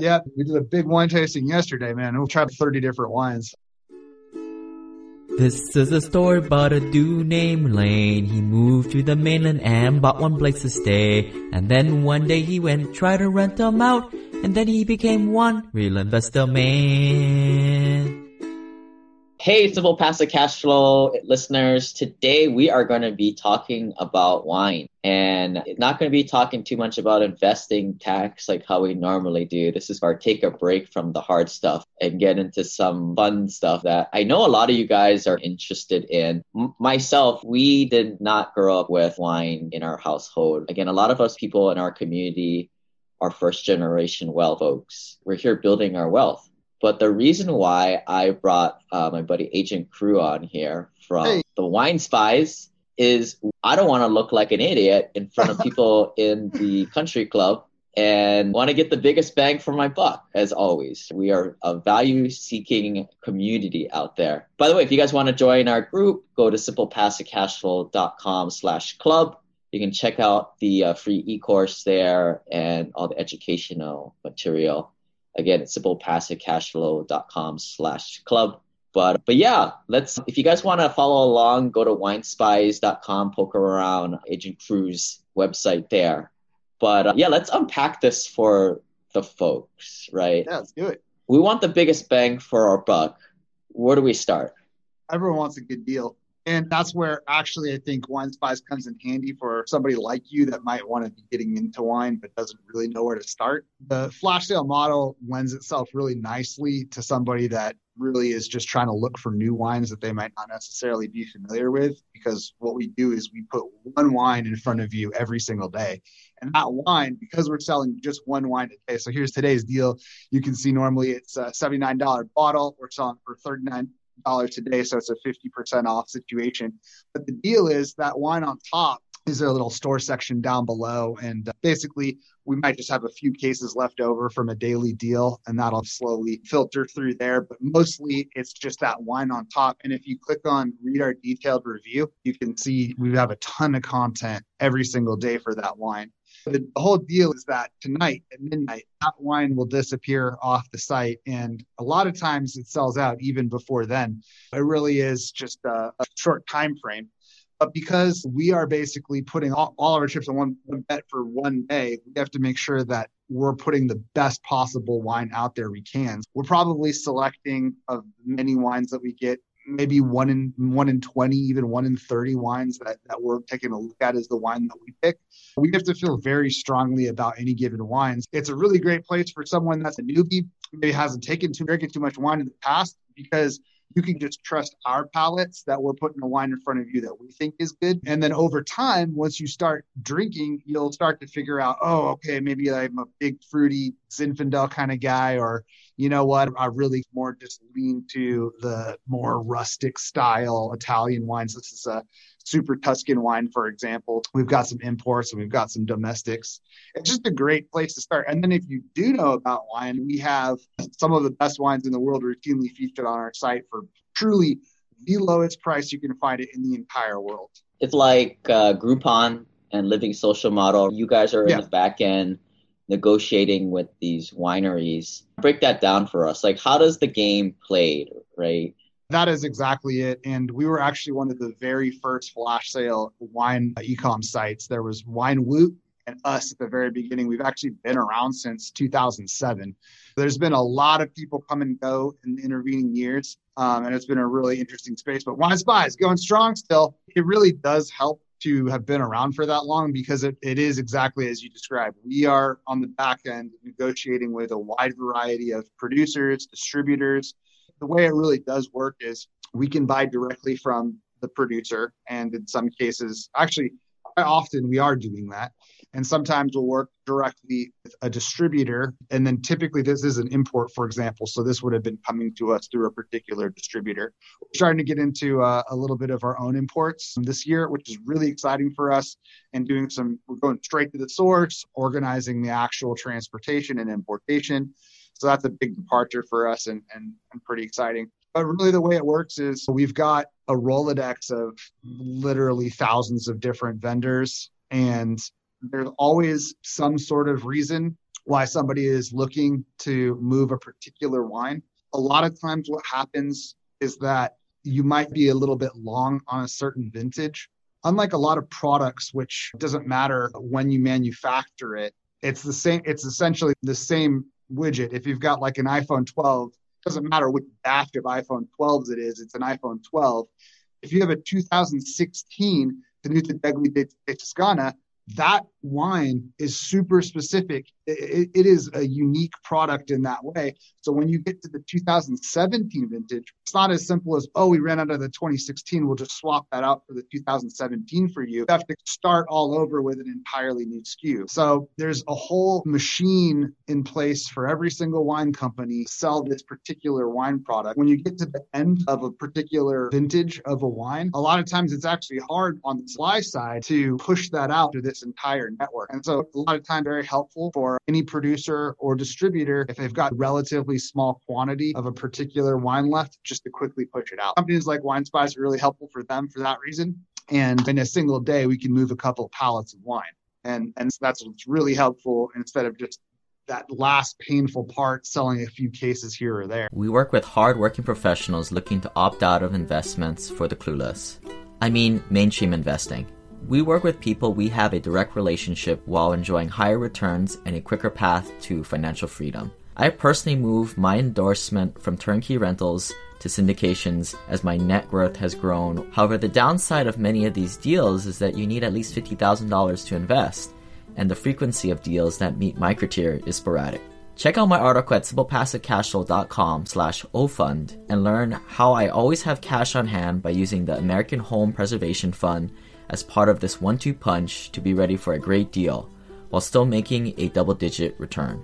Yeah, we did a big wine tasting yesterday, man. We tried 30 different wines. This is a story about a dude named Lane. He moved to the mainland and bought one place to stay. And then one day he went try to rent them out. And then he became one real investor man. Hey, Simple Passive Cash Flow listeners. Today we are going to be talking about wine and not going to be talking too much about investing tax like how we normally do. This is our take a break from the hard stuff and get into some fun stuff that I know a lot of you guys are interested in. M- myself, we did not grow up with wine in our household. Again, a lot of us people in our community are first generation wealth folks. We're here building our wealth but the reason why I brought uh, my buddy Agent Crew on here from hey. the Wine Spies is I don't want to look like an idiot in front of people in the country club and want to get the biggest bang for my buck as always. We are a value seeking community out there. By the way if you guys want to join our group go to simplepassivecashflow.com slash club. You can check out the uh, free e-course there and all the educational material Again, it's simplepassivecashflow.com slash club. But but yeah, let's if you guys want to follow along, go to winespies.com, poke around Agent Crew's website there. But uh, yeah, let's unpack this for the folks, right? Yeah, let's do it. We want the biggest bang for our buck. Where do we start? Everyone wants a good deal. And that's where actually I think Wine Spies comes in handy for somebody like you that might want to be getting into wine but doesn't really know where to start. The flash sale model lends itself really nicely to somebody that really is just trying to look for new wines that they might not necessarily be familiar with because what we do is we put one wine in front of you every single day. And that wine, because we're selling just one wine a day. So here's today's deal. You can see normally it's a $79 bottle. We're selling for 39 dollars today, so it's a 50% off situation. But the deal is that wine on top is a little store section down below, and uh, basically we might just have a few cases left over from a daily deal, and that'll slowly filter through there. But mostly it's just that wine on top. And if you click on read our detailed review, you can see we have a ton of content every single day for that wine. The whole deal is that tonight at midnight, that wine will disappear off the site. And a lot of times it sells out even before then. It really is just a, a short time frame. But because we are basically putting all, all of our chips on one, one bet for one day, we have to make sure that we're putting the best possible wine out there we can. We're probably selecting of many wines that we get maybe one in one in 20 even one in 30 wines that, that we're taking a look at is the wine that we pick we have to feel very strongly about any given wines it's a really great place for someone that's a newbie maybe hasn't taken too drinking too much wine in the past because you can just trust our palates that we're putting a wine in front of you that we think is good. And then over time, once you start drinking, you'll start to figure out, oh, okay, maybe I'm a big fruity Zinfandel kind of guy, or you know what? I really more just lean to the more rustic style Italian wines. This is a super Tuscan wine, for example. We've got some imports and we've got some domestics. It's just a great place to start. And then if you do know about wine, we have some of the best wines in the world routinely featured on our site for truly the lowest price you can find it in the entire world. It's like uh, Groupon and Living Social Model. You guys are yeah. in the back end negotiating with these wineries. Break that down for us. Like, how does the game played, right? That is exactly it. And we were actually one of the very first flash sale wine ecom sites. There was Wine Woot and us at the very beginning. We've actually been around since 2007. There's been a lot of people come and go in the intervening years, um, and it's been a really interesting space. But Wine Spies going strong still. It really does help to have been around for that long because it, it is exactly as you described. We are on the back end negotiating with a wide variety of producers, distributors. The way it really does work is we can buy directly from the producer, and in some cases, actually, often we are doing that. And sometimes we'll work directly with a distributor. And then typically this is an import, for example. So this would have been coming to us through a particular distributor. We're starting to get into uh, a little bit of our own imports this year, which is really exciting for us. And doing some, we're going straight to the source, organizing the actual transportation and importation. So that's a big departure for us and, and, and pretty exciting. But really, the way it works is we've got a Rolodex of literally thousands of different vendors, and there's always some sort of reason why somebody is looking to move a particular wine. A lot of times, what happens is that you might be a little bit long on a certain vintage. Unlike a lot of products, which doesn't matter when you manufacture it, it's the same, it's essentially the same widget. If you've got like an iPhone 12, doesn't matter which batch of iPhone 12s it is, it's an iPhone 12. If you have a 2016 Tenuta degli de Toscana, that wine is super specific. It, it is a unique product in that way. So when you get to the 2017 vintage, it's not as simple as, oh, we ran out of the 2016. We'll just swap that out for the 2017 for you. You have to start all over with an entirely new SKU. So there's a whole machine in place for every single wine company sell this particular wine product. When you get to the end of a particular vintage of a wine, a lot of times it's actually hard on the supply side to push that out to this entire network. And so a lot of time very helpful for any producer or distributor if they've got relatively small quantity of a particular wine left, just to quickly push it out. Companies like Wine Spies are really helpful for them for that reason. And in a single day, we can move a couple of pallets of wine. And, and that's what's really helpful instead of just that last painful part selling a few cases here or there. We work with hardworking professionals looking to opt out of investments for the clueless. I mean, mainstream investing. We work with people we have a direct relationship while enjoying higher returns and a quicker path to financial freedom. I personally moved my endorsement from turnkey rentals to syndications as my net worth has grown. However, the downside of many of these deals is that you need at least $50,000 to invest, and the frequency of deals that meet my criteria is sporadic. Check out my article at simplepassivecashflow.com slash ofund and learn how I always have cash on hand by using the American Home Preservation Fund as part of this one two punch to be ready for a great deal while still making a double digit return.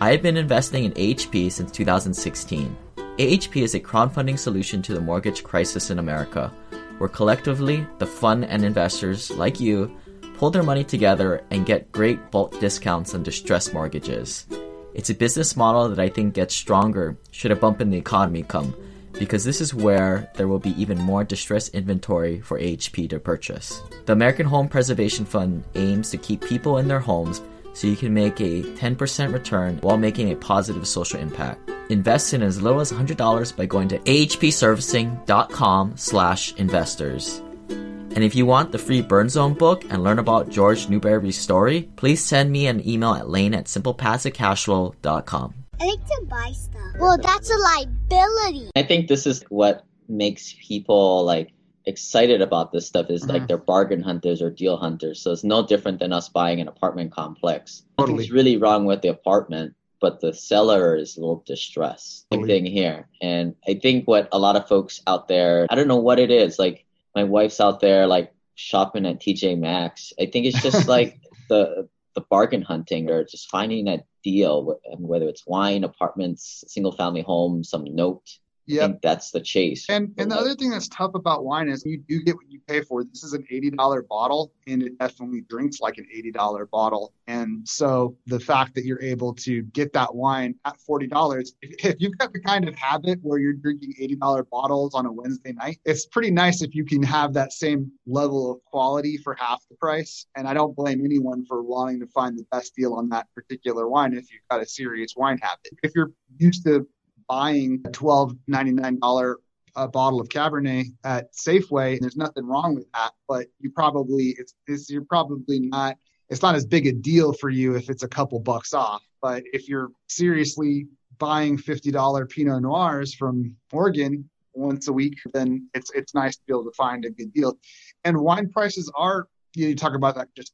I have been investing in AHP since 2016. AHP is a crowdfunding solution to the mortgage crisis in America, where collectively the fund and investors like you pull their money together and get great bulk discounts on distressed mortgages. It's a business model that I think gets stronger should a bump in the economy come because this is where there will be even more distressed inventory for AHP to purchase. The American Home Preservation Fund aims to keep people in their homes so you can make a 10% return while making a positive social impact. Invest in as little as $100 by going to ahpservicing.com slash investors. And if you want the free Burn Zone book and learn about George Newberry's story, please send me an email at lane at simplepassivecashflow.com. I like to buy stuff. Well, that's a liability. I think this is what makes people like excited about this stuff is mm-hmm. like they're bargain hunters or deal hunters. So it's no different than us buying an apartment complex. Totally. Nothing's really wrong with the apartment, but the seller is a little distressed. Same totally. thing here. And I think what a lot of folks out there, I don't know what it is. Like my wife's out there like shopping at TJ Maxx. I think it's just like the the bargain hunting or just finding that deal, whether it's wine, apartments, single family home, some note. Yeah, that's the chase. And and the other thing that's tough about wine is you do get what you pay for. This is an eighty dollar bottle, and it definitely drinks like an eighty dollar bottle. And so the fact that you're able to get that wine at forty dollars, if you've got the kind of habit where you're drinking eighty dollar bottles on a Wednesday night, it's pretty nice if you can have that same level of quality for half the price. And I don't blame anyone for wanting to find the best deal on that particular wine if you've got a serious wine habit. If you're used to buying a twelve ninety nine dollar a bottle of Cabernet at Safeway. And there's nothing wrong with that, but you probably it's, it's you're probably not it's not as big a deal for you if it's a couple bucks off. But if you're seriously buying fifty dollar Pinot Noirs from Oregon once a week, then it's it's nice to be able to find a good deal. And wine prices are you, know, you talk about that just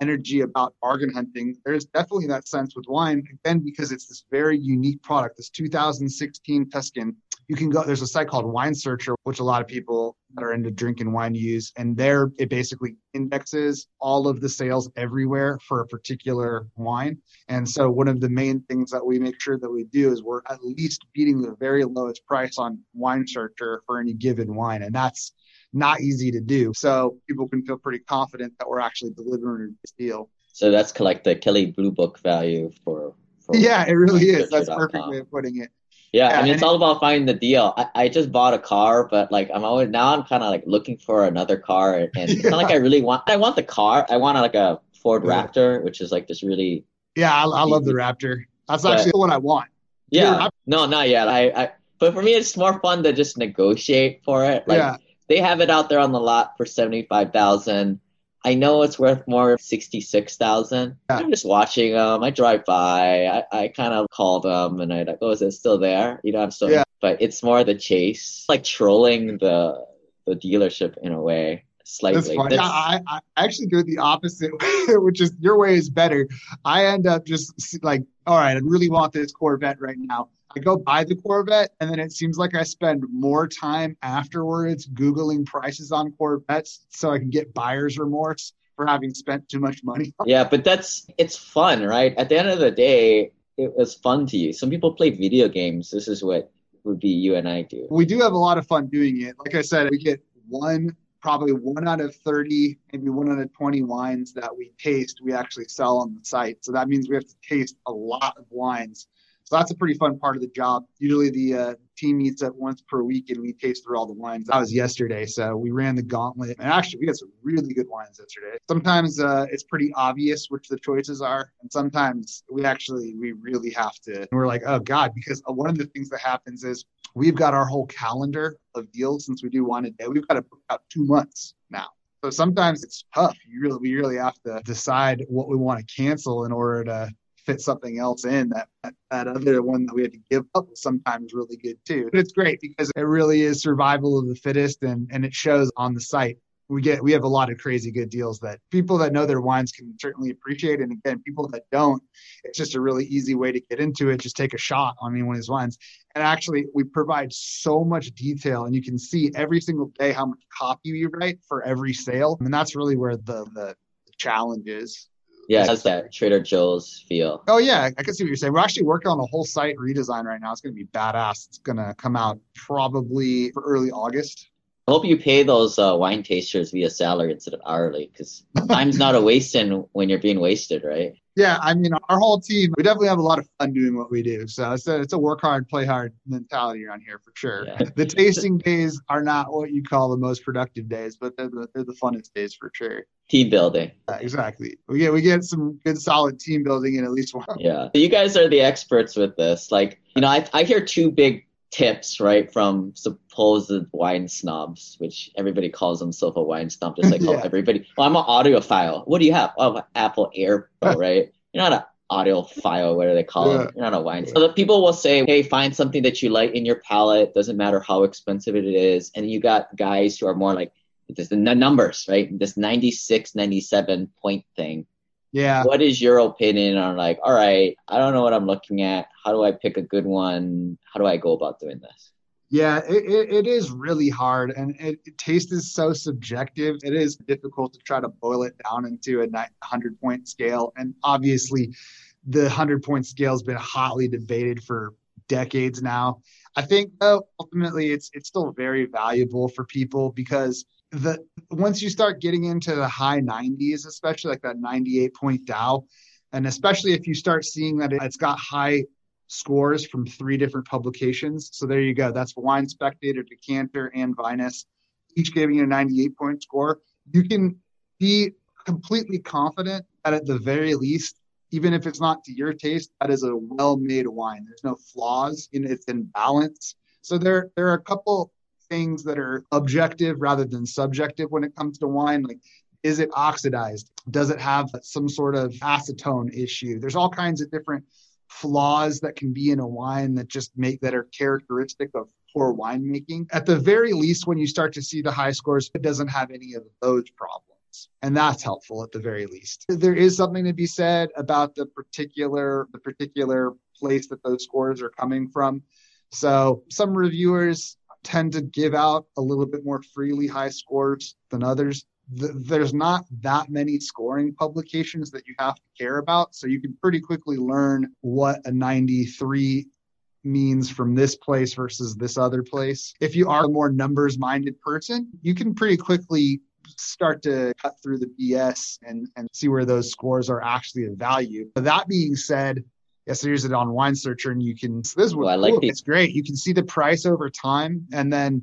energy about bargain hunting. There's definitely that sense with wine, again, because it's this very unique product, this 2016 Tuscan. You can go, there's a site called Wine Searcher, which a lot of people that are into drinking wine use. And there it basically indexes all of the sales everywhere for a particular wine. And so one of the main things that we make sure that we do is we're at least beating the very lowest price on Wine Searcher for any given wine. And that's not easy to do. So people can feel pretty confident that we're actually delivering this deal. So that's like the Kelly Blue Book value for. for yeah, it really is. That's a perfect way of putting it. Yeah, yeah, I mean it's all about finding the deal. I, I just bought a car, but like I'm always now I'm kind of like looking for another car, and, yeah. it's not like I really want. I want the car. I want like a Ford Raptor, which is like this really Yeah, I, I love the Raptor. That's But- actually the one I want. Yeah. No, not yet. I, I, but for me, it's more fun to just negotiate for it. Like yeah, they have it out there on the lot for seventy five thousand. I know it's worth more, sixty six thousand. Yeah. I'm just watching them. I drive by. I, I kind of call them and I like, oh, is it still there? You know, I'm so. Yeah. But it's more the chase, like trolling the the dealership in a way, slightly. that's fun. That's- I, I I actually do it the opposite, which is your way is better. I end up just like, all right, I really want this Corvette right now. I go buy the Corvette, and then it seems like I spend more time afterwards Googling prices on Corvettes so I can get buyer's remorse for having spent too much money. Yeah, but that's it's fun, right? At the end of the day, it was fun to you. Some people play video games. This is what would be you and I do. We do have a lot of fun doing it. Like I said, we get one, probably one out of 30, maybe one out of 20 wines that we taste, we actually sell on the site. So that means we have to taste a lot of wines. So that's a pretty fun part of the job. Usually the uh, team meets up once per week and we taste through all the wines. That was yesterday. So we ran the gauntlet. And actually, we had some really good wines yesterday. Sometimes uh, it's pretty obvious which the choices are. And sometimes we actually, we really have to. And we're like, oh God, because uh, one of the things that happens is we've got our whole calendar of deals since we do one a day. We've got to book out two months now. So sometimes it's tough. You really, we really have to decide what we want to cancel in order to fit something else in. That, that that other one that we had to give up was sometimes really good too. But it's great because it really is survival of the fittest, and and it shows on the site. We get we have a lot of crazy good deals that people that know their wines can certainly appreciate, and again, people that don't, it's just a really easy way to get into it. Just take a shot on any one of these wines. And actually, we provide so much detail, and you can see every single day how much copy we write for every sale. And that's really where the the challenge is. Yeah, it has that Trader Joe's feel. Oh yeah, I can see what you're saying. We're actually working on a whole site redesign right now. It's going to be badass. It's going to come out probably for early August. I hope you pay those uh, wine tasters via salary instead of hourly, because time's not a wasting when you're being wasted, right? Yeah, I mean, our whole team, we definitely have a lot of fun doing what we do. So it's a, it's a work hard, play hard mentality around here for sure. Yeah. The tasting days are not what you call the most productive days, but they're the, they're the funnest days for sure. Team building. Uh, exactly. We get we get some good solid team building in at least one. Yeah. You guys are the experts with this. Like, you know, I, I hear two big tips, right, from supposed wine snobs, which everybody calls themselves a wine snob, just like Yeah. everybody. Well, I'm an audiophile. What do you have? Oh, Apple Air right? You're not an audiophile, what do they call Yeah. it? You're not a wine. So the people will say, hey, find something that you like in your palate. Doesn't matter how expensive it is. And you got guys who are more like, this the numbers, right? This 96, 97 point thing Yeah. what is your opinion on like all right i don't know what i'm looking at how do i pick a good one how do i go about doing this Yeah, it, it, it is really hard, and it, taste is so subjective. It is difficult to try to boil it down into a 100 point scale. And obviously, the 100 point scale has been hotly debated for decades now. I think, though, ultimately, it's it's still very valuable for people because the once you start getting into the high 90s, especially like that 98 point Dow, and especially if you start seeing that it, it's got high scores from three different publications. So there you go. That's Wine Spectator, Decanter, and Vinous, each giving you a 98 point score. You can be completely confident that at the very least, even if it's not to your taste, that is a well made wine. There's no flaws in it's in balance. So there there are a couple things that are objective rather than subjective when it comes to wine. Like is it oxidized? Does it have some sort of acetone issue? There's all kinds of different flaws that can be in a wine that just make that are characteristic of poor winemaking. At the very least, when you start to see the high scores, it doesn't have any of those problems. And that's helpful at the very least. There is something to be said about the particular the particular place that those scores are coming from. So some reviewers tend to give out a little bit more freely high scores than others th- there's not that many scoring publications that you have to care about. So you can pretty quickly learn what a 93 means from this place versus this other place. If you are a more numbers minded person, you can pretty quickly start to cut through the BS and, and see where those scores are actually of value. But that being said, Yes, there's it on Wine Searcher, and you can. This is Well, I like the- it's great. You can see the price over time, and then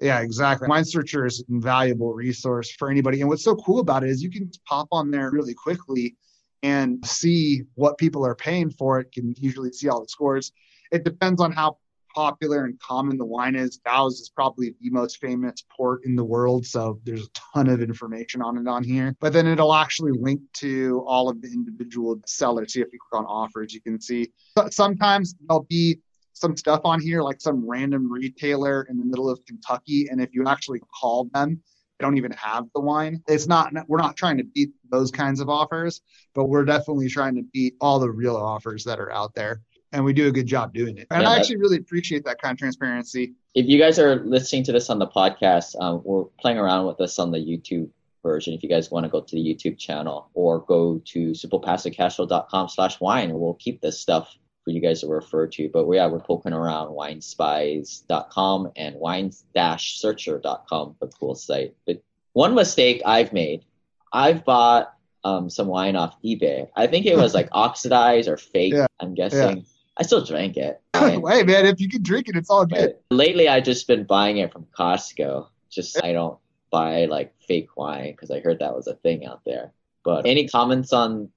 yeah, exactly. Wine Searcher is an invaluable resource for anybody. And what's so cool about it is you can pop on there really quickly and see what people are paying for it. Can usually see all the scores. It depends on how popular and common the wine is. Dow's is probably the most famous port in the world, so there's a ton of information on it on here. But then it'll actually link to all of the individual sellers. See if you click on offers, you can see But sometimes there'll be some stuff on here, like some random retailer in the middle of Kentucky, and if you actually call them, they don't even have the wine. It's not we're not trying to beat those kinds of offers, but we're definitely trying to beat all the real offers that are out there and we do a good job doing it. And yeah, I actually really appreciate that kind of transparency. If you guys are listening to this on the podcast, um, we're playing around with this on the YouTube version. If you guys want to go to the YouTube channel or go to simplepassivecashflow.com slash wine, we'll keep this stuff for you guys to refer to. But yeah, we're poking around winespies.com and wine-searcher.com, the cool site. But one mistake I've made, I've bought um, some wine off eBay. I think it was like oxidized or fake, yeah. I'm guessing. Yeah. I still drank it. hey man, if you can drink it, it's all good. Lately, I just been buying it from Costco. Just I don't buy like fake wine because I heard that was a thing out there. But any comments on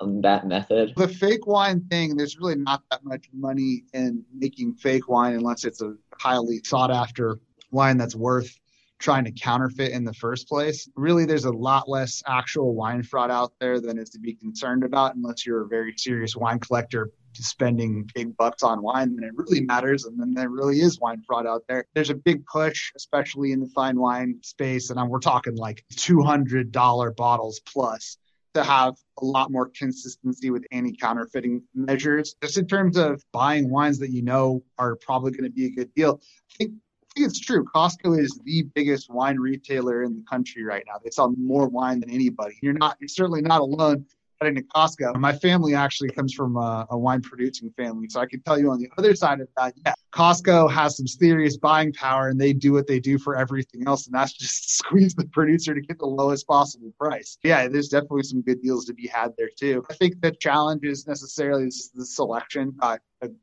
on that method? The fake wine thing, there's really not that much money in making fake wine unless it's a highly sought after wine that's worth trying to counterfeit in the first place. Really, there's a lot less actual wine fraud out there than is to be concerned about unless you're a very serious wine collector spending big bucks on wine, then it really matters. And then there really is wine fraud out there. There's a big push, especially in the fine wine space. And we're talking like $200 bottles plus to have a lot more consistency with anti counterfeiting measures. Just in terms of buying wines that you know are probably going to be a good deal. I think I think it's true. Costco is the biggest wine retailer in the country right now. They sell more wine than anybody. You're not, you're certainly not alone heading to Costco. My family actually comes from a, a, wine producing family. So I can tell you on the other side of that, yeah, Costco has some serious buying power and they do what they do for everything else. And that's just squeeze the producer to get the lowest possible price. Yeah, there's definitely some good deals to be had there too. I think the challenge is necessarily the selection. Uh,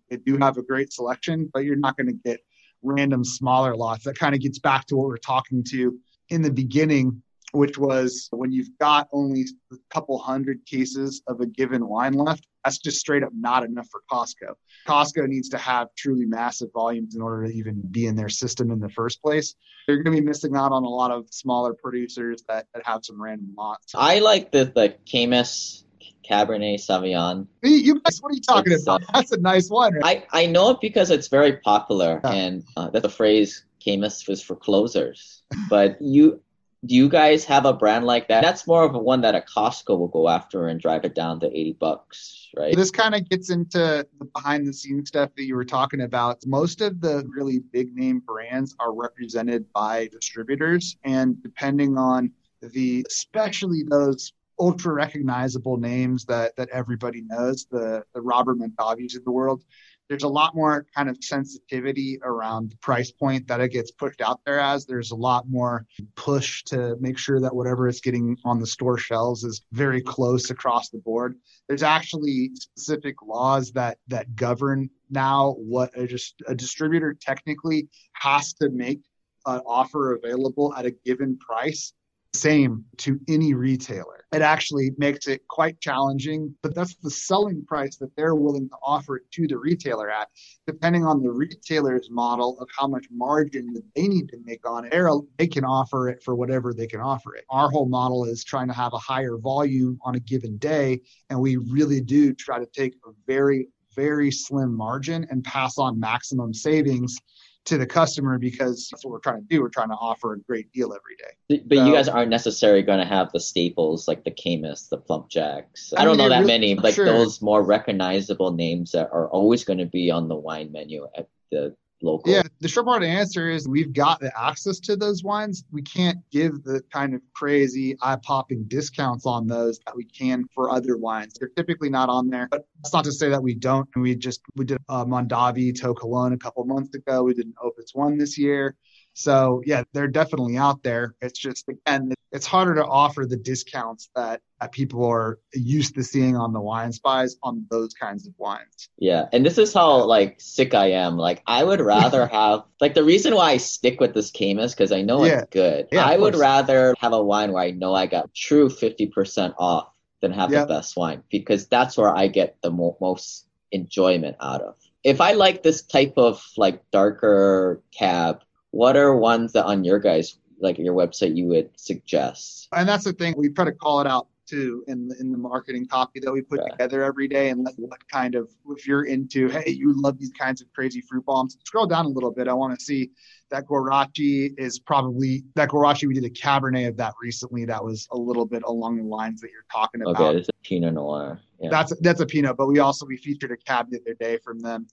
they do have a great selection, but you're not going to get random smaller lots. That kind of gets back to what we're talking to in the beginning which was when you've got only a couple hundred cases of a given wine left, that's just straight up not enough for Costco. Costco needs to have truly massive volumes in order to even be in their system in the first place. They're going to be missing out on a lot of smaller producers that, that have some random lots. I like the, the Caymus Cabernet Sauvignon. You guys, what are you talking it's, about? Uh, That's a nice one. Right? I, I know it because it's very popular, yeah. and uh, that's the phrase Caymus was for closers. But you do you guys have a brand like that? That's more of a one that a Costco will go after and drive it down to 80 bucks, right? This kind of gets into the behind the scenes stuff that you were talking about. Most of the really big name brands are represented by distributors and depending on the especially those ultra recognizable names that that everybody knows, the the Robert Mondavis of the world, there's a lot more kind of sensitivity around the price point that it gets pushed out there as. There's a lot more push to make sure that whatever is getting on the store shelves is very close across the board. There's actually specific laws that that govern now what a, just a distributor technically has to make an offer available at a given price same to any retailer. It actually makes it quite challenging, but that's the selling price that they're willing to offer it to the retailer at, depending on the retailer's model of how much margin that they need to make on it. They can offer it for whatever they can offer it. Our whole model is trying to have a higher volume on a given day, and we really do try to take a very, very slim margin and pass on maximum savings to the customer because that's what we're trying to do. We're trying to offer a great deal every day. But so, you guys aren't necessarily going to have the staples like the Caymus, the Plump Jacks. I, I don't know that really, many, like sure. those more recognizable names that are always going to be on the wine menu at the local. Yeah, the short part of the answer is we've got the access to those wines. We can't give the kind of crazy eye popping discounts on those that we can for other wines. They're typically not on there, but that's not to say that we don't. We just we did a Mondavi To Kalon a couple months ago. We did an Opus one this year. So yeah, they're definitely out there. It's just again, it's harder to offer the discounts that, that people are used to seeing on the wine spies on those kinds of wines. Yeah, and this is how like sick I am. Like I would rather have like the reason why I stick with this Caymus because I know yeah. it's good. Yeah, I would rather have a wine where I know I got true fifty percent off than have Yep. the best wine because that's where I get the mo- most enjoyment out of. If I like this type of like darker cab, what are ones that on your guys like your website you would suggest? And that's the thing. We try to call it out too in the, in the marketing copy that we put together every day. And let- what kind of, if you're into, hey, you love these kinds of crazy fruit bombs, scroll down a little bit. I want to see that Gorachi is probably, that Gorachi, we did a Cabernet of that recently. That was a little bit along the lines that you're talking about. Okay, it's a Pinot Noir. Yeah. That's that's a Pinot, but we also we featured a cab the other day from them.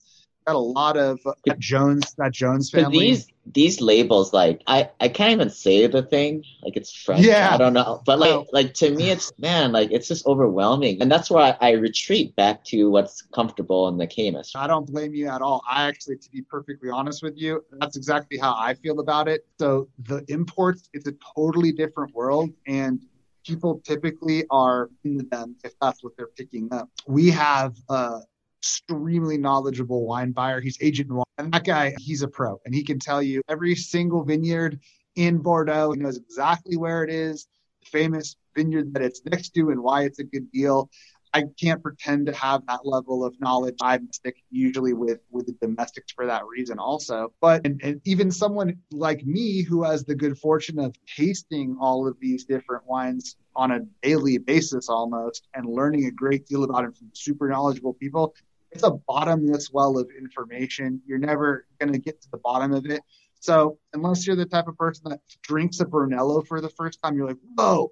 Got a lot of uh, Jones that Jones family. these these labels, like I, I can't even say the thing. Like it's French. Yeah. I don't know. But like No. like to me it's man, like it's just overwhelming. And that's why I, retreat back to what's comfortable in the chemist. I don't blame you at all. I actually, to be perfectly honest with you, that's exactly how I feel about it. So the imports, it's a totally different world, and people typically are into them if that's what they're picking up. We have a extremely knowledgeable wine buyer. He's Agent Noir, and that guy, he's a pro, and he can tell you every single vineyard in Bordeaux. He knows exactly where it is, the famous vineyard that it's next to, and why it's a good deal. I can't pretend to have that level of knowledge. I'm stick usually with with the domestics for that reason, also. But and, and even someone like me who has the good fortune of tasting all of these different wines on a daily basis almost and learning a great deal about it from super knowledgeable people, it's a bottomless well of information. You're never going to get to the bottom of it. So unless you're the type of person that drinks a Brunello for the first time, you're like, whoa,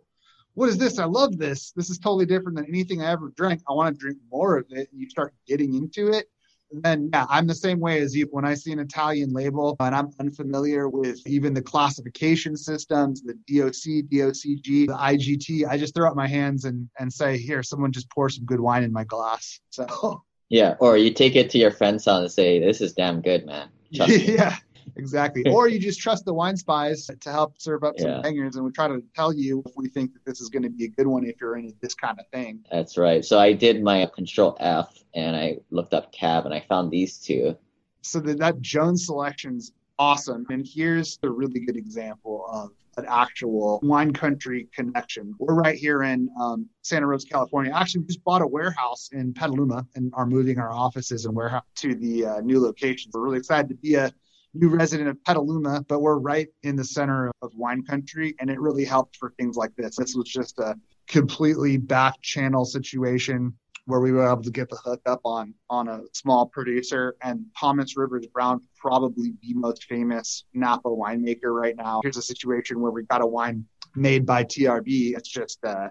what is this? I love this. This is totally different than anything I ever drank. I want to drink more of it. And you start getting into it. And then, yeah, I'm the same way as you. When I see an Italian label and I'm unfamiliar with even the classification systems, the DOC, DOCG, the IGT, I just throw up my hands and, and say, here, someone just pour some good wine in my glass. So, Yeah. Or you take it to your friend's house and say, This is damn good, man. Yeah, exactly. Or you just trust the wine spies to help serve up some Yeah. bangers, and we try to tell you if we think that this is going to be a good one if you're into this kind of thing. That's right. So I did my control F and I looked up cab and I found these two. So that, that Jones selection's awesome. And here's a really good example of an actual wine country connection. We're right here in um, Santa Rosa, California. Actually, we just bought a warehouse in Petaluma and are moving our offices and warehouse to the uh, new location. We're really excited to be a new resident of Petaluma, but we're right in the center of wine country, and it really helped for things like this. This was just a completely back channel situation where we were able to get the hook up on on a small producer and Thomas Rivers Brown, probably the most famous Napa winemaker right now. Here's a situation where we got a wine made by TRB. It's just uh,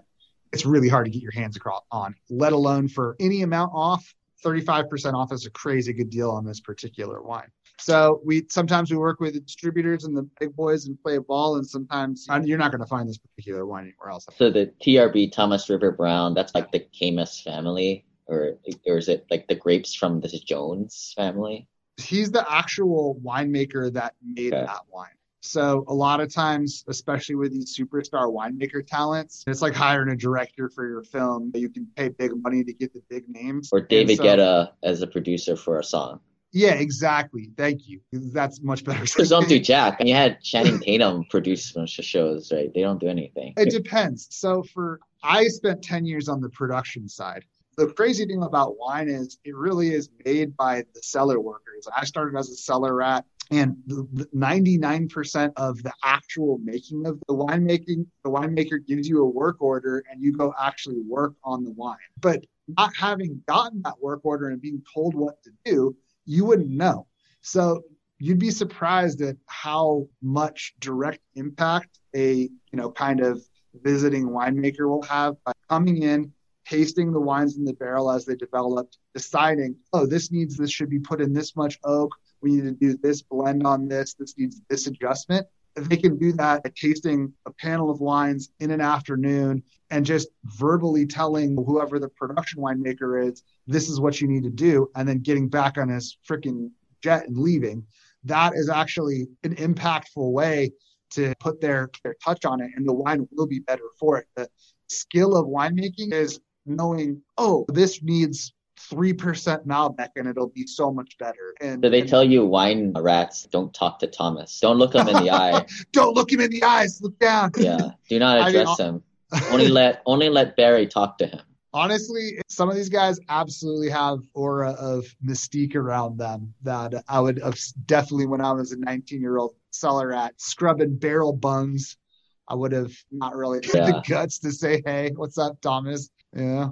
it's really hard to get your hands across on, let alone for any amount off. 35% off is a crazy good deal on this particular wine. So we sometimes we work with the distributors and the big boys and play a ball, and sometimes you're not going to find this particular wine anywhere else. So the TRB Thomas River Brown, that's like the Camus family, or or is it like the grapes from the Jones family? he's the actual winemaker that made Okay. that wine. So a lot of times, especially with these superstar winemaker talents, it's like hiring a director for your film. You can pay big money to get the big names. Or David so- Guetta as a producer for a song. Yeah, exactly. Thank you. That's much better. Because don't do jack. And You had Channing Tatum produce bunch of shows, right? They don't do anything. It depends. So for I spent 10 years on the production side. The crazy thing about wine is it really is made by the cellar workers. I started as a cellar rat and the, the 99% of the actual making of the winemaking, the winemaker gives you a work order and you go actually work on the wine. But not having gotten that work order and being told what to do, you wouldn't know. So you'd be surprised at how much direct impact a you know kind of visiting winemaker will have by coming in tasting the wines in the barrel as they developed deciding oh this needs this should be put in this much oak. We need to do this blend on this. This needs this adjustment they can do that at tasting a panel of wines in an afternoon and just verbally telling whoever the production winemaker is this is what you need to do and then getting back on his freaking jet and leaving that is actually an impactful way to put their, their touch on it and the wine will be better for it. The skill of winemaking is knowing oh this needs 3% Malbec and it'll be so much better and, So they and tell you wine rats don't talk to Thomas. Don't look him in the eye. don't look him in the eyes look down Yeah. Do not address I'll- him. only let only let Barry talk to him. Honestly, some of these guys absolutely have aura of mystique around them that I would have definitely when I was a 19 year old seller at scrubbing barrel bungs. I would have not really had Yeah. the guts to say, "Hey, what's up, Thomas?" Yeah,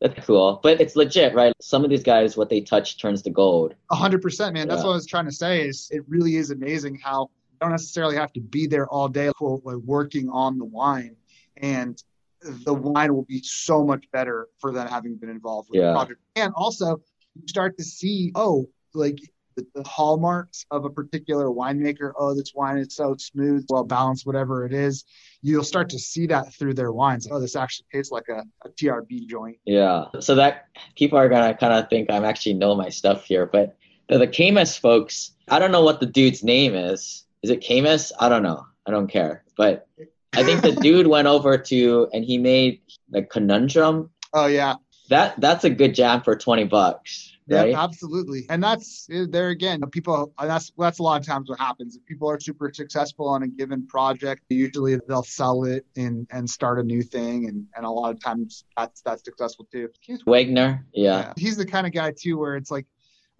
That's cool, but it's legit, right? Some of these guys, what they touch turns to gold. A hundred percent, man. That's what I was trying to say. Is it really is amazing how you don't necessarily have to be there all day working on the wine, and the wine will be so much better for them having been involved with Yeah. the project. And also, you start to see, oh, like the, the hallmarks of a particular winemaker. Oh, this wine is so smooth, well balanced, whatever it is. You'll start to see that through their wines. Oh, this actually tastes like a, a TRB joint. Yeah. So that people are gonna kind of think I'm actually know my stuff here, but the, the Camus folks, I don't know what the dude's name is. Is it Camus? I don't know. I don't care. But I think the dude went over to and he made the conundrum. Oh yeah, That that's a good jam for twenty bucks, right? Yeah, absolutely. And that's eh, there again. People that's that's a lot of times what happens. If people are super successful on a given project, usually they'll sell it and and start a new thing, and and a lot of times that's that's successful too. Wagner, yeah. He's the kind of guy too where it's like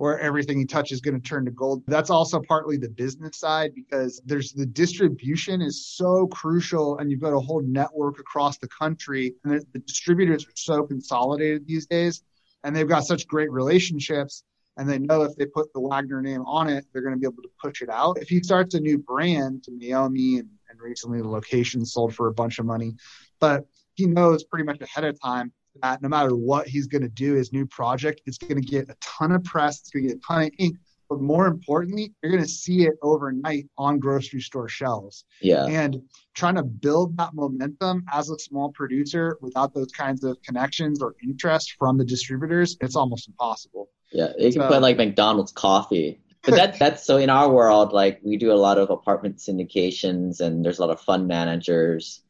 where everything he touches is going to turn to gold. That's also partly the business side because there's the distribution is so crucial and you've got a whole network across the country and the, distributors are so consolidated these days and they've got such great relationships and they know if they put the Wagner name on it, they're going to be able to push it out. If he starts a new brand to Meiomi and, and recently the location sold for a bunch of money, but he knows pretty much ahead of time that no matter what he's going to do, his new project, it's going to get a ton of press, it's going to get a ton of ink. But more importantly, you're going to see it overnight on grocery store shelves. Yeah. And trying to build that momentum as a small producer without those kinds of connections or interest from the distributors, it's almost impossible. Yeah, you can So- put like McDonald's coffee. But that that's so in our world, like we do a lot of apartment syndications and there's a lot of fund managers.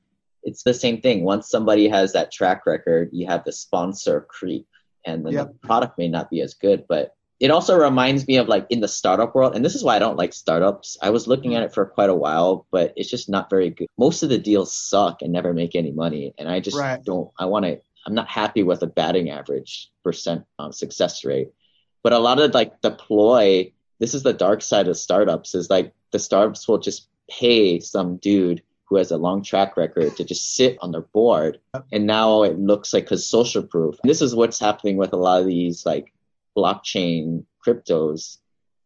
It's the same thing. Once somebody has that track record, you have the sponsor creep and then Yep. the product may not be as good. But it also reminds me of like in the startup world, and this is why I don't like startups. I was looking at it for quite a while, but it's just not very good. Most of the deals suck and never make any money. And I just Right. don't I want to I'm not happy with the batting average percent um, success rate. But a lot of like the ploy, this is the dark side of startups, is like the startups will just pay some dude who has a long track record to just sit on their board. And now it looks like because social proof. This is what's happening with a lot of these like blockchain cryptos.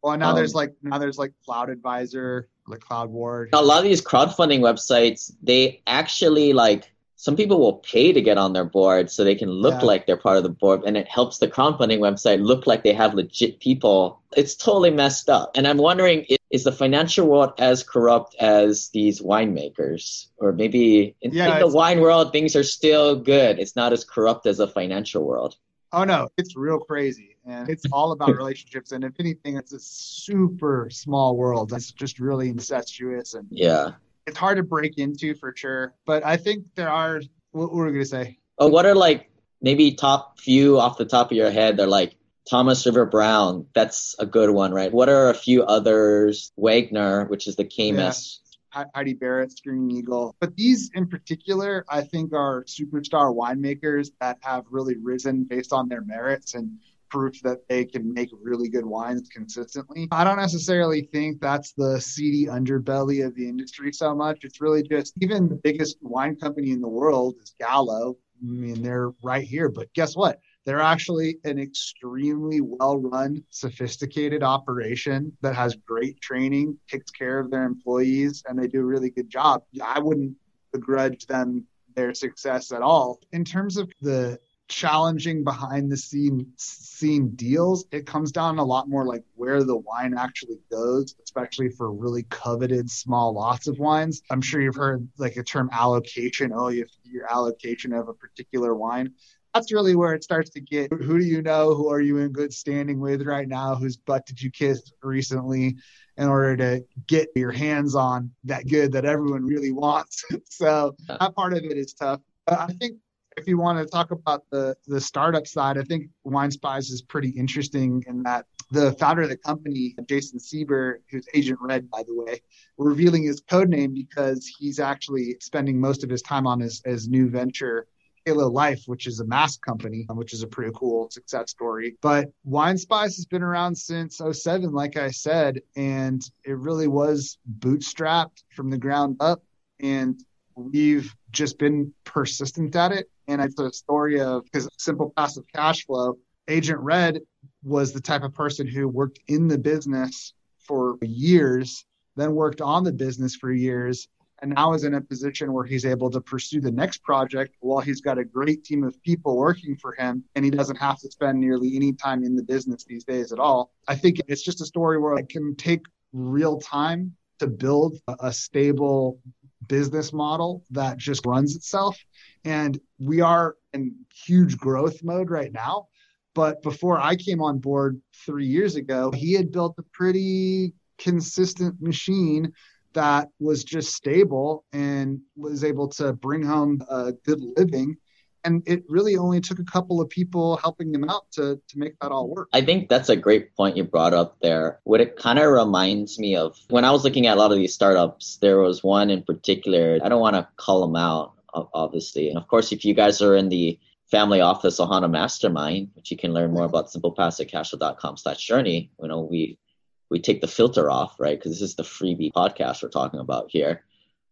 Well, now Um, there's like now there's like Cloud Advisor, like Cloud Ward. A lot of these crowdfunding websites, they actually like some people will pay to get on their board so they can look Yeah. like they're part of the board and it helps the crowdfunding website look like they have legit people. It's totally messed up. And I'm wondering i- is the financial world as corrupt as these winemakers? Or maybe in, Yeah, in the wine world things are still good. It's not as corrupt as the financial world. Oh no, it's real crazy. And it's all about relationships. And if anything, it's a super small world. It's just really incestuous and Yeah. it's hard to break into for sure. But I think there are what were we gonna say? Oh, what are like maybe top few off the top of your head? They're like Thomas River Brown. That's a good one, right? What are a few others? Wagner, which is the Camus. He- Heidi Barrett, Screaming Eagle. But these in particular, I think are superstar winemakers that have really risen based on their merits and proof that they can make really good wines consistently. I don't necessarily think that's the seedy underbelly of the industry so much. It's really just even the biggest wine company in the world is Gallo. I mean, they're right here, but guess what? They're actually an extremely well run, sophisticated operation that has great training, takes care of their employees, and they do a really good job. I wouldn't begrudge them their success at all. In terms of the challenging behind the scene scene deals, it comes down a lot more like where the wine actually goes, especially for really coveted small lots of wines. I'm sure you've heard like a term allocation. Oh, you your allocation of a particular wine that's really where it starts to get who do you know who are you in good standing with right now whose butt did you kiss recently in order to get your hands on that good that everyone really wants? So that part of it is tough. But i think if you want to talk about the the startup side, I think Wine Spies is pretty interesting in that the founder of the company, Jason Sieber, who's Agent Red, by the way, revealing his code name because he's actually spending most of his time on his, his new venture, Halo Life, which is a mask company, um, which is a pretty cool success story. But Wine Spies has been around since 07, like I said, and it really was bootstrapped from the ground up. And we've just been persistent at it. And it's a story of because simple passive cash flow. Agent Red was the type of person who worked in the business for years, then worked on the business for years, and now is in a position where he's able to pursue the next project while he's got a great team of people working for him and he doesn't have to spend nearly any time in the business these days at all. I think it's just a story where it can take real time to build a stable business model that just runs itself. And we are in huge growth mode right now. But before I came on board three years ago, he had built a pretty consistent machine that was just stable and was able to bring home a good living and it really only took a couple of people helping them out to to make that all work. I think that's a great point you brought up there. What it kind of reminds me of when I was looking at a lot of these startups, there was one in particular. I don't want to call them out, obviously. And of course, if you guys are in the family office Ohana Mastermind, which you can learn more about simplepassivecashflow.com slash journey, you know, we we take the filter off, right? Because this is the freebie podcast we're talking about here.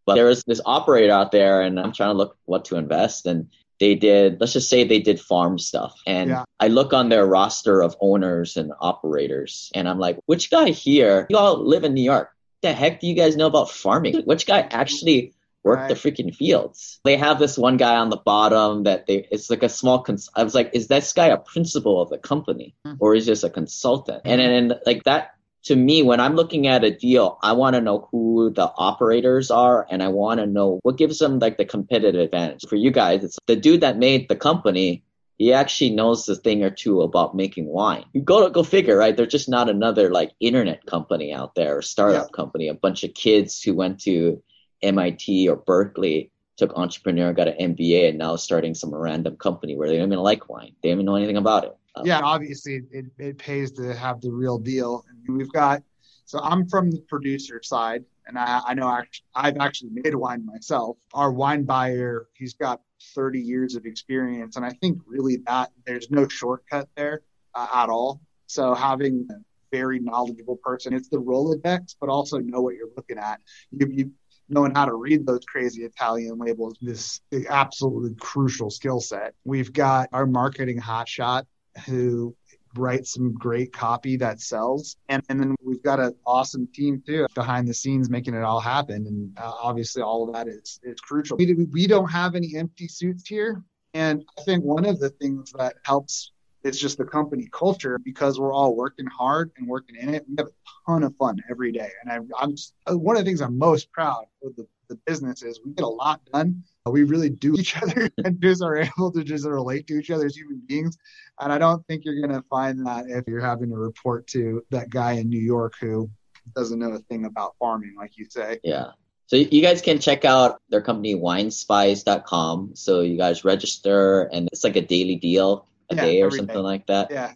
But there is this operator out there, and I'm trying to look what to invest. And they did, let's just say they did farm stuff. And yeah. I look on their roster of owners and operators, and I'm like, which guy here, you all live in New York. The heck do you guys know about farming? Which guy actually work right. the freaking fields. They have this one guy on the bottom that they it's like a small cons- I was like is this guy a principal of the company mm-hmm. or is just a consultant? And and like that to me, when I'm looking at a deal, I want to know who the operators are and I want to know what gives them like the competitive advantage. For you guys, it's the dude that made the company. He actually knows a thing or two about making wine. You go go figure, right? There's just not another like internet company out there, or startup yeah. company, a bunch of kids who went to MIT or Berkeley, took entrepreneur, got an MBA, and now starting some random company where they don't even like wine. They don't even know anything about it. Um, yeah, obviously it, it pays to have the real deal. And we've got, so I'm from the producer side, and I, I know actually, I've actually made wine myself. Our wine buyer, he's got 30 years of experience, and I think really that there's no shortcut there uh, at all. So having a very knowledgeable person, it's the Rolodex, but also know what you're looking at. You, you knowing how to read those crazy Italian labels, this absolutely crucial skill set. We've got our marketing hotshot who writes some great copy that sells. And, and then we've got an awesome team too behind the scenes making it all happen. And uh, obviously, all of that is, is crucial. We, we don't have any empty suits here. And I think one of the things that helps is just the company culture because we're all working hard and working in it. We have a ton of fun every day. And I, am one of the things I'm most proud of the, the business is we get a lot done we really do each other and just are able to just relate to each other as human beings. And I don't think you're going to find that if you're having to report to that guy in New York who doesn't know a thing about farming, like you say. Yeah. So you guys can check out their company winespies.com. So you guys register and it's like a daily deal a yeah, day or something day. like that. Yeah.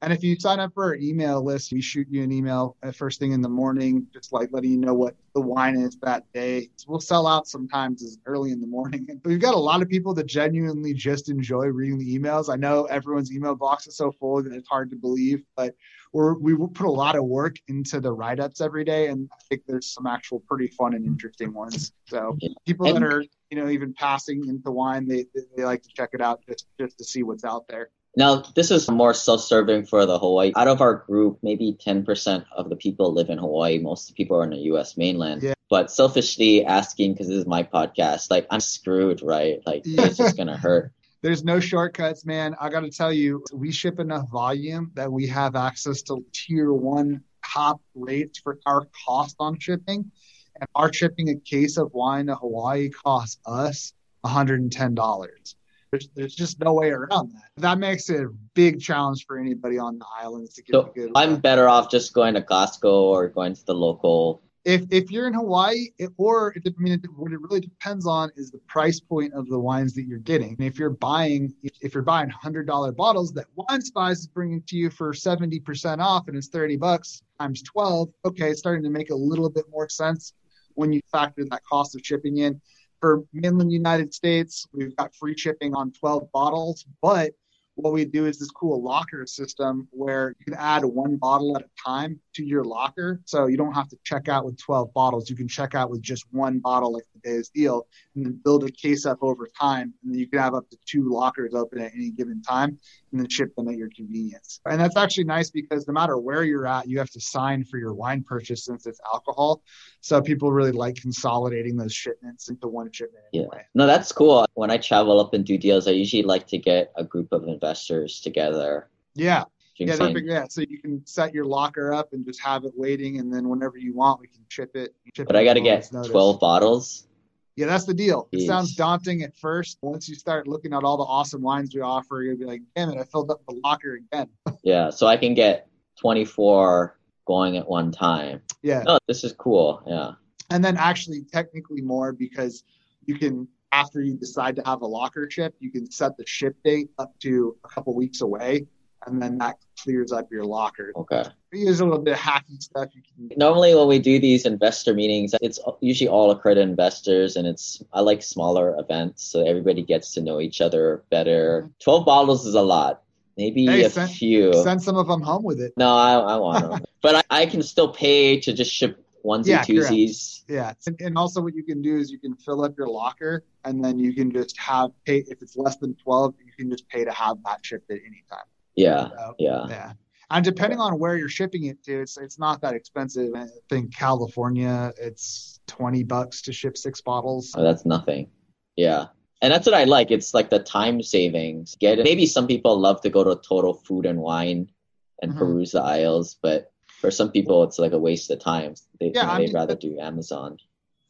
And if you sign up for our email list, we shoot you an email at first thing in the morning, just like letting you know what the wine is that day. We'll sell out sometimes as early in the morning. But we've got a lot of people that genuinely just enjoy reading the emails. I know everyone's email box is so full that it's hard to believe, but we're, we put a lot of work into the write ups every day. And I think there's some actual pretty fun and interesting ones. So people that are, you know, even passing into wine, they, they like to check it out just, just to see what's out there. Now, this is more self-serving for the Hawaii. Out of our group, maybe 10% of the people live in Hawaii. Most people are in the U.S. mainland. Yeah. But selfishly asking, because this is my podcast, like I'm screwed, right? Like yeah. it's just gonna hurt. There's no shortcuts, man. I got to tell you, we ship enough volume that we have access to tier one top rates for our cost on shipping. And our shipping a case of wine to Hawaii costs us $110. There's, there's just no way around that. That makes it a big challenge for anybody on the islands to get so good. I'm better off just going to Costco or going to the local if if you're in Hawaii, it, or it, I mean, it, what it really depends on is the price point of the wines that you're getting. And if you're buying, if, if you're buying hundred dollar bottles that Wine Spies is bringing to you for seventy percent off, and it's thirty bucks times twelve, okay, it's starting to make a little bit more sense when you factor that cost of shipping in. For mainland United States, we've got free shipping on twelve bottles, but what we do is this cool locker system where you can add one bottle at a time to your locker. So you don't have to check out with 12 bottles. You can check out with just one bottle like the day's deal and then build a case up over time. And then you can have up to two lockers open at any given time and then ship them at your convenience. And that's actually nice because no matter where you're at, you have to sign for your wine purchase since it's alcohol. So people really like consolidating those shipments into one shipment. Anyway. Yeah. No, that's cool. When I travel up and do deals, I usually like to get a group of investors together. Yeah. Yeah, perfect. Yeah, so you can set your locker up and just have it waiting, and then whenever you want, we can ship it. Ship but it I got to get 12 bottles. Yeah, that's the deal. It Jeez. sounds daunting at first. Once you start looking at all the awesome wines we offer, you'll be like, damn it, I filled up the locker again. Yeah, so I can get 24 going at one time. Yeah. No, this is cool. Yeah. And then actually, technically more because you can, after you decide to have a locker ship, you can set the ship date up to a couple weeks away. And then that clears up your locker. Okay. We use a little bit of hacky stuff Normally, when we do these investor meetings, it's usually all accredited investors, and it's I like smaller events so everybody gets to know each other better. Twelve bottles is a lot. Maybe Hey, a send- few. send some of them home with it. no, I, I want them, but I, I can still pay to just ship onesie Yeah, correct. twosies. Yeah. And, and also what you can do is you can fill up your locker and then you can just have pay if it's less than 12, you can just pay to have that shipped at any time. Yeah, So, yeah. yeah. And depending on where you're shipping it to, it's it's not that expensive. I think California, it's 20 bucks to ship six bottles. Oh, that's nothing. Yeah. And that's what I like. It's like the time savings. Get it. Maybe some people love to go to Total Food and Wine and Mhm. peruse the aisles, but for some people, it's like a waste of time. They, Yeah, they'd mean, rather do Amazon.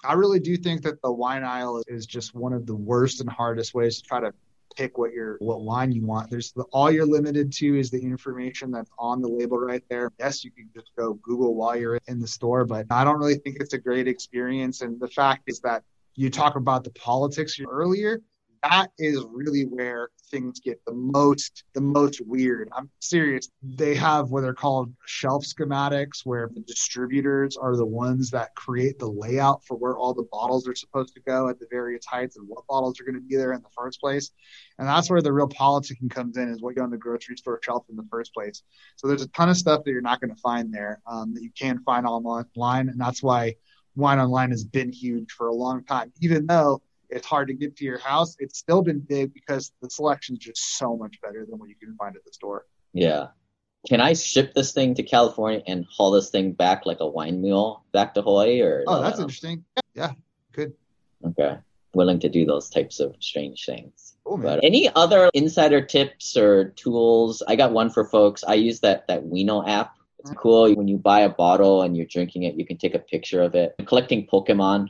I really do think that the wine aisle is just one of the worst and hardest ways to try to pick what your what wine you want. There's the, all you're limited to is the information that's on the label right there. Yes, you can just go Google while you're in the store, but I don't really think it's a great experience. And the fact is that you talk about the politics earlier. That is really where things get the most the most weird. I'm serious. They have what they're called shelf schematics where the distributors are the ones that create the layout for where all the bottles are supposed to go at the various heights and what bottles are going to be there in the first place. And that's where the real politicking comes in is what you on the grocery store shelf in the first place. So there's a ton of stuff that you're not going to find there um, that you can find online. And that's why wine online has been huge for a long time, even though it's hard to get to your house. It's still been big because the selection is just so much better than what you can find at the store. Yeah. Can I ship this thing to California and haul this thing back like a wine mule back to Hawaii? Or Oh, that's interesting. Yeah, good. Okay. Willing to do those types of strange things. Oh. But any other insider tips or tools? I got one for folks. I use that that Wino app. It's mm-hmm. cool. When you buy a bottle and you're drinking it, you can take a picture of it. Collecting Pokemon.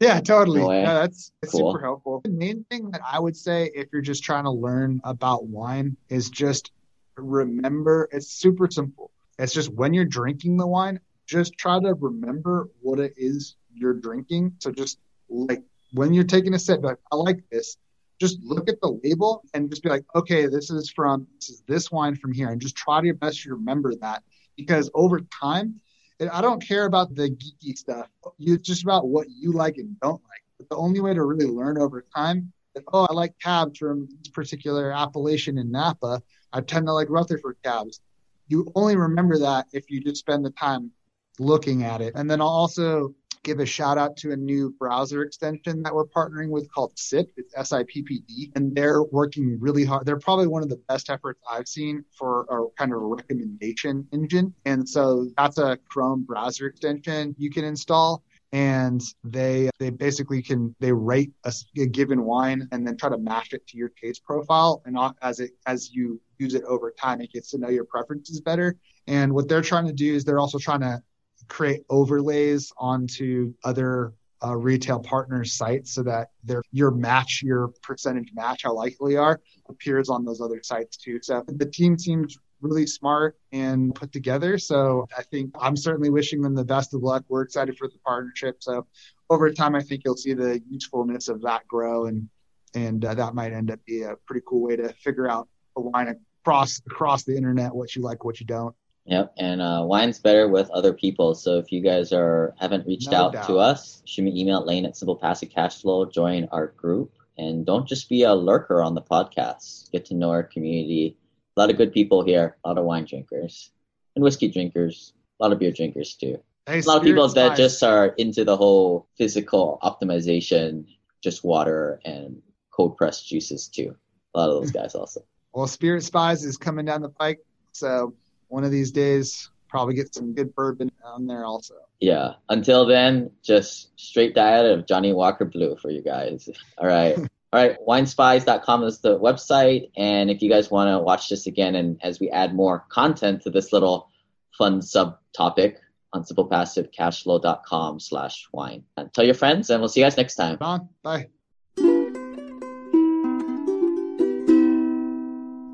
Yeah, totally. No. Yeah, that's, that's Cool. super helpful. The main thing that I would say if you're just trying to learn about wine is just remember it's super simple. It's just when you're drinking the wine, just try to remember what it is you're drinking. So just like when you're taking a sip, like, I like this. Just look at the label and just be like, okay, this is from this is this wine from here, and just try to your best to remember that because over time, I don't care about the geeky stuff. It's just about what you like and don't like. But the only way to really learn over time is, oh, I like cabs from this particular appellation in Napa. I tend to like Rutherford cabs. You only remember that if you just spend the time looking at it. And then I'll also give a shout out to a new browser extension that we're partnering with called Sippd. It's S-I-P-P-D, and they're working really hard. They're probably one of the best efforts I've seen for a kind of a recommendation engine. And so that's a Chrome browser extension you can install. And they they basically can they rate a given wine and then try to match it to your taste profile. And as it as you use it over time, it gets to know your preferences better. And what they're trying to do is they're also trying to create overlays onto other uh, retail partners' sites so that their your match, your percentage match, how likely are, appears on those other sites too. So the team seems really smart and put together. So I think I'm certainly wishing them the best of luck. We're excited for the partnership. So over time, I think you'll see the usefulness of that grow, and and uh, that might end up being a pretty cool way to figure out a wine across across the internet what you like, what you don't. Yep, and uh, wine's better with other people. So if you guys are haven't reached No out doubt. to us, shoot me an email at lane at simple passive cash flow. Join our group, and don't just be a lurker on the podcast. Get to know our community. A lot of good people here. A lot of wine drinkers and whiskey drinkers. A lot of beer drinkers too. Hey, A lot of people that Spice. just are into the whole physical optimization, just water and cold pressed juices too. A lot of those guys also. well, Spirit Spies is coming down the pike, so one of these days probably get some good bourbon on there also. Yeah. Until then, just straight diet of Johnnie Walker Blue for you guys. All right. All right. Winespies.com is the website. And if you guys want to watch this again, and as we add more content to this little fun subtopic on simplepassivecashflow.com slash wine. Tell your friends, and we'll see you guys next time. Don, bye.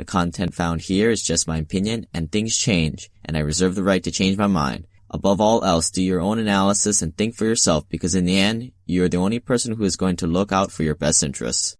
The content found here is just my opinion and things change and I reserve the right to change my mind. Above all else, do your own analysis and think for yourself because in the end, you are the only person who is going to look out for your best interests.